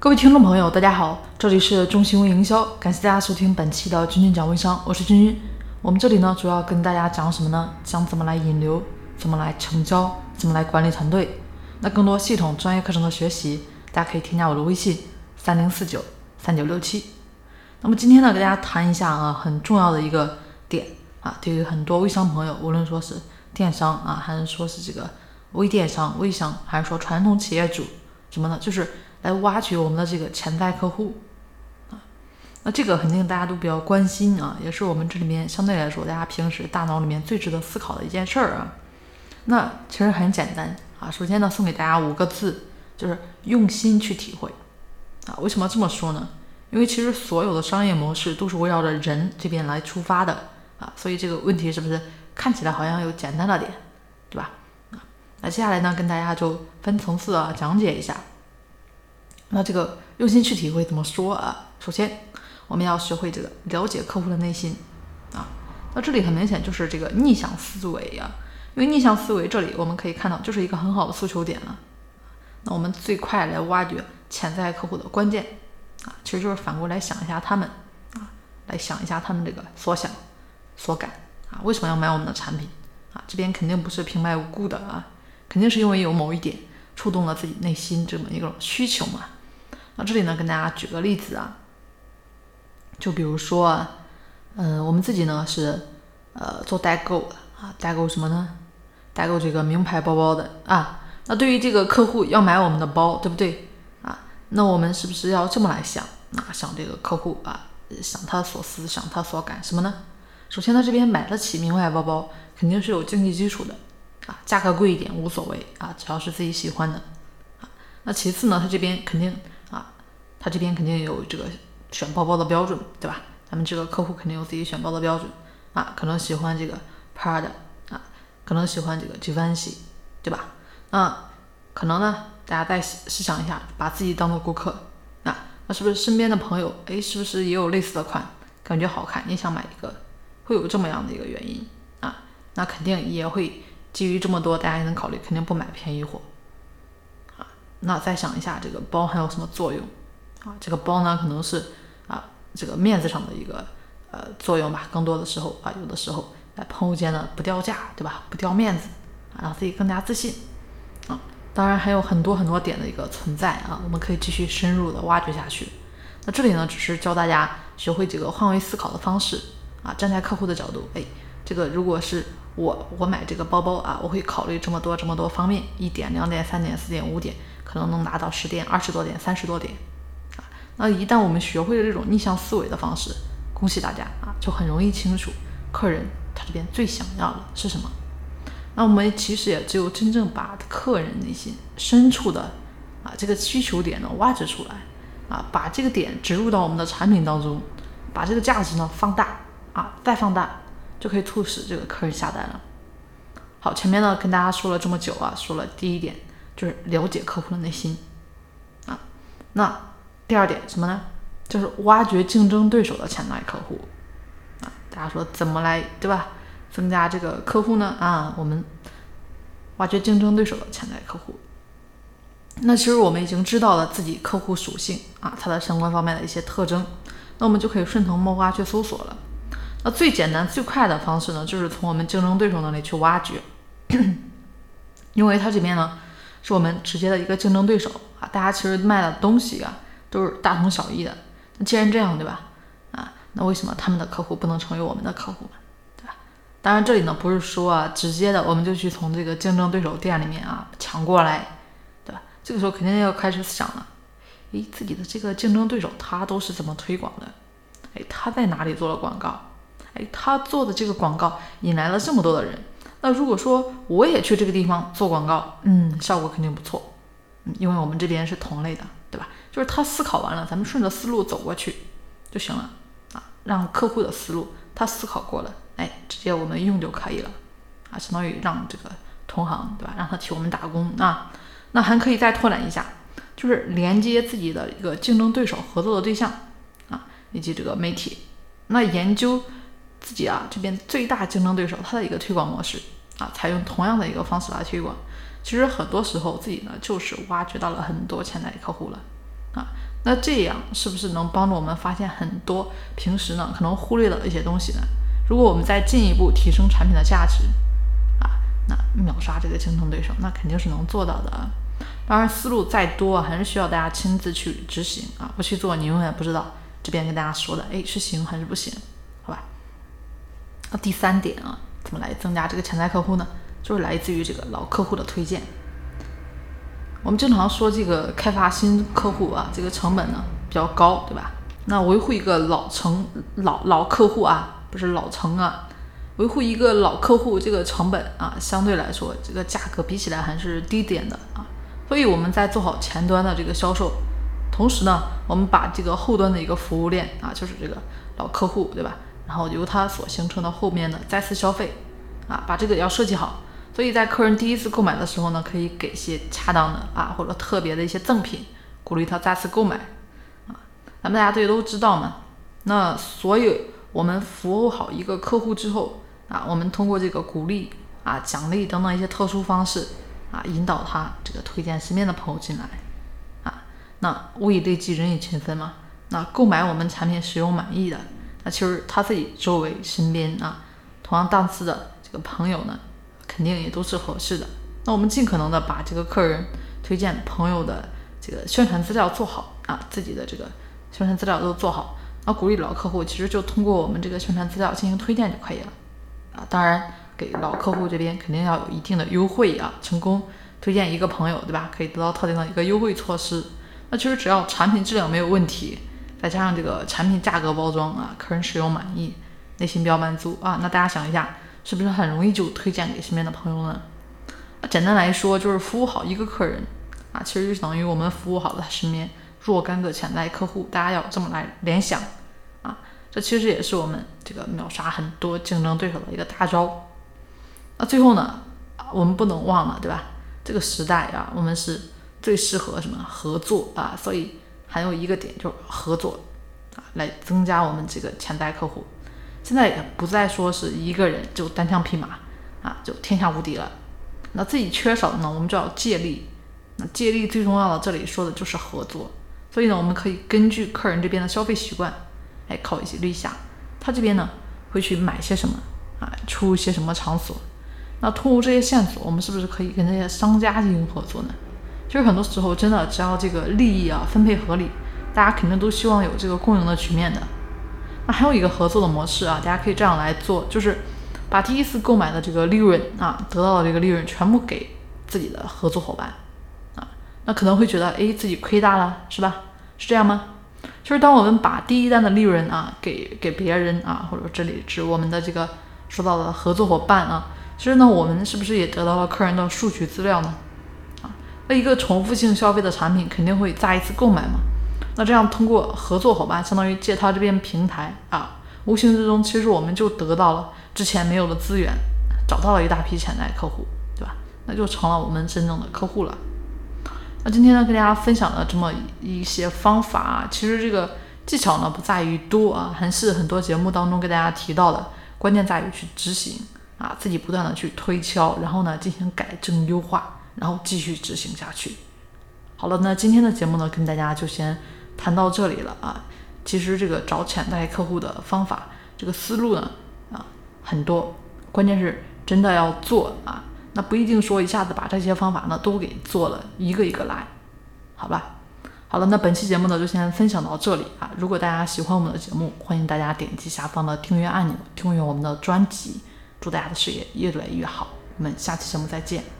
各位听众朋友，大家好，这里是中新微营销，感谢大家收听本期的君君讲微商，我是君君。我们这里呢，主要跟大家讲什么呢？讲怎么来引流，怎么来成交，怎么来管理团队。那更多系统专业课程的学习，大家可以添加我的微信三零四九三九六七。那么今天呢，给大家谈一下啊，很重要的一个点啊，对于很多微商朋友，无论说是电商啊，还是说是这个微电商、微商，还是说传统企业主，什么呢？就是来挖掘我们的这个潜在客户啊。那这个肯定大家都比较关心啊，也是我们这里面相对来说，大家平时大脑里面最值得思考的一件事儿啊。那其实很简单啊，首先呢，送给大家五个字，就是用心去体会啊。为什么这么说呢？因为其实所有的商业模式都是围绕着人这边来出发的啊，所以这个问题是不是看起来好像有简单了点，对吧？啊，那接下来呢，跟大家就分层次啊讲解一下。那这个用心去体会怎么说啊？首先我们要学会这个了解客户的内心啊。那这里很明显就是这个逆向思维呀，因为逆向思维这里我们可以看到就是一个很好的诉求点了。那我们最快来挖掘潜在客户的关键。啊，其实就是反过来想一下他们啊，来想一下他们这个所想所感啊，为什么要买我们的产品啊？这边肯定不是平白无故的啊，肯定是因为有某一点触动了自己内心这么一个需求嘛。那这里呢，跟大家举个例子啊，就比如说，嗯，我们自己呢是呃做代购的啊，代购什么呢？代购这个名牌包包的啊。那对于这个客户要买我们的包，对不对啊？那我们是不是要这么来想啊？想这个客户啊，想他所思，想他所感什么呢？首先，他这边买得起名牌包包，肯定是有经济基础的啊，价格贵一点无所谓啊，只要是自己喜欢的啊。那其次呢，他这边肯定，他这边肯定有这个选包包的标准，对吧？咱们这个客户肯定有自己选包的标准啊，可能喜欢这个 Prada 啊，可能喜欢这个 Givenchy，对吧？那可能呢？大家再试想一下，把自己当做顾客，那那是不是身边的朋友，哎，是不是也有类似的款，感觉好看，也想买一个，会有这么样的一个原因啊？那肯定也会基于这么多，大家也能考虑，肯定不买便宜货啊。那再想一下，这个包还有什么作用啊？这个包呢，可能是啊，这个面子上的一个呃作用吧。更多的时候啊，有的时候在朋友间呢不掉价，对吧？不掉面子，啊让自己更加自信啊。当然还有很多很多点的一个存在啊，我们可以继续深入的挖掘下去。那这里呢，只是教大家学会几个换位思考的方式啊，站在客户的角度，哎，这个如果是我，我买这个包包啊，我会考虑这么多这么多方面，一点、两点、三点、四点、五点，可能能拿到十点、二十多点、三十多点。那一旦我们学会了这种逆向思维的方式，恭喜大家啊，就很容易清楚客人他这边最想要的是什么。那我们其实也只有真正把客人内心深处的啊这个需求点呢挖掘出来啊，把这个点植入到我们的产品当中，把这个价值呢放大啊，再放大，就可以促使这个客人下单了。好，前面呢跟大家说了这么久啊，说了第一点就是了解客户的内心啊，那第二点什么呢？就是挖掘竞争对手的潜在客户啊。大家说怎么来对吧？增加这个客户呢啊，我们挖掘竞争对手的潜在客户。那其实我们已经知道了自己客户属性啊，它的相关方面的一些特征，那我们就可以顺藤摸瓜去搜索了。那最简单最快的方式呢，就是从我们竞争对手那里去挖掘，因为它这边呢是我们直接的一个竞争对手啊，大家其实卖的东西啊都是大同小异的。那既然这样，对吧？啊，那为什么他们的客户不能成为我们的客户呢？当然，这里呢不是说啊，直接的我们就去从这个竞争对手店里面啊抢过来，对吧？这个时候肯定要开始想了，诶，自己的这个竞争对手他都是怎么推广的？诶，他在哪里做了广告？诶，他做的这个广告引来了这么多的人，那如果说我也去这个地方做广告，嗯，效果肯定不错，嗯，因为我们这边是同类的，就是他思考完了，咱们顺着思路走过去就行了啊，让客户的思路他思考过了。哎，直接我们用就可以了，啊，相当于让这个同行，对吧？让他替我们打工啊。那还可以再拓展一下，就是连接自己的一个竞争对手合作的对象啊，以及这个媒体。那研究自己啊这边最大竞争对手他的一个推广模式啊，采用同样的一个方式来推广。其实很多时候自己呢就是挖掘到了很多潜在客户了啊。那这样是不是能帮助我们发现很多平时呢可能忽略的一些东西呢？如果我们再进一步提升产品的价值，啊，那秒杀这个竞争对手，那肯定是能做到的。啊。当然，思路再多，还是需要大家亲自去执行啊！不去做，你永远不知道这边跟大家说的，哎，是行还是不行，好吧？那第三点啊，怎么来增加这个潜在客户呢？就是来自于这个老客户的推荐。我们经常说这个开发新客户啊，这个成本呢比较高，对吧？那维护一个老成老老客户啊，不是老成啊，维护一个老客户这个成本啊，相对来说这个价格比起来还是低点的啊。所以我们在做好前端的这个销售，同时呢，我们把这个后端的一个服务链啊，就是这个老客户，对吧？然后由他所形成的后面的再次消费，啊，把这个要设计好。所以在客人第一次购买的时候呢，可以给些恰当的啊或者特别的一些赠品，鼓励他再次购买。啊，咱们大家这些都知道嘛。那所有我们服务好一个客户之后啊，我们通过这个鼓励啊、奖励等等一些特殊方式。啊，引导他这个推荐身边的朋友进来，啊，那物以类聚，人以群分嘛。那购买我们产品使用满意的，那其实他自己周围身边啊，同样档次的这个朋友呢，肯定也都是合适的。那我们尽可能的把这个客人推荐朋友的这个宣传资料做好啊，自己的这个宣传资料都做好。那鼓励老客户，其实就通过我们这个宣传资料进行推荐就可以了，啊，当然。给老客户这边肯定要有一定的优惠啊，成功推荐一个朋友，对吧？可以得到特定的一个优惠措施。那其实只要产品质量没有问题，再加上这个产品价格包装啊，客人使用满意，内心比较满足啊，那大家想一下，是不是很容易就推荐给身边的朋友呢？简单来说，就是服务好一个客人啊，其实就等于我们服务好了他身边若干个潜在客户。大家要这么来联想啊，这其实也是我们这个秒杀很多竞争对手的一个大招。那最后呢，我们不能忘了，对吧？这个时代啊，我们是最适合什么合作啊？所以还有一个点就是合作啊，来增加我们这个潜在客户。现在也不再说是一个人就单枪匹马啊，就天下无敌了。那自己缺少的呢，我们就要借力。那借力最重要的，这里说的就是合作。所以呢，我们可以根据客人这边的消费习惯，来考一些虑一下，他这边呢会去买些什么啊，出一些什么场所。那通过这些线索，我们是不是可以跟这些商家进行合作呢？其实很多时候，真的只要这个利益啊分配合理，大家肯定都希望有这个共赢的局面的。那还有一个合作的模式啊，大家可以这样来做，就是把第一次购买的这个利润啊，得到的这个利润全部给自己的合作伙伴啊。那可能会觉得，哎，自己亏大了，是吧？是这样吗？就是当我们把第一单的利润啊给给别人啊，或者这里指我们的这个说到的合作伙伴啊。其实呢，我们是不是也得到了客人的数据资料呢？啊，那一个重复性消费的产品肯定会再一次购买嘛。那这样通过合作伙伴，相当于借他这边平台啊，无形之中其实我们就得到了之前没有的资源，找到了一大批潜在客户，对吧？那就成了我们真正的客户了。那今天呢，跟大家分享的这么一些方法啊，其实这个技巧呢不在于多啊，还是很多节目当中给大家提到的，关键在于去执行。啊，自己不断的去推敲，然后呢进行改正优化，然后继续执行下去。好了，那今天的节目呢，跟大家就先谈到这里了啊。其实这个找潜在客户的方法，这个思路呢啊很多，关键是真的要做啊。那不一定说一下子把这些方法呢都给做了，一个一个来，好吧？好了，那本期节目呢就先分享到这里啊。如果大家喜欢我们的节目，欢迎大家点击下方的订阅按钮，订阅我们的专辑。祝大家的事业越来越好，我们下期节目再见。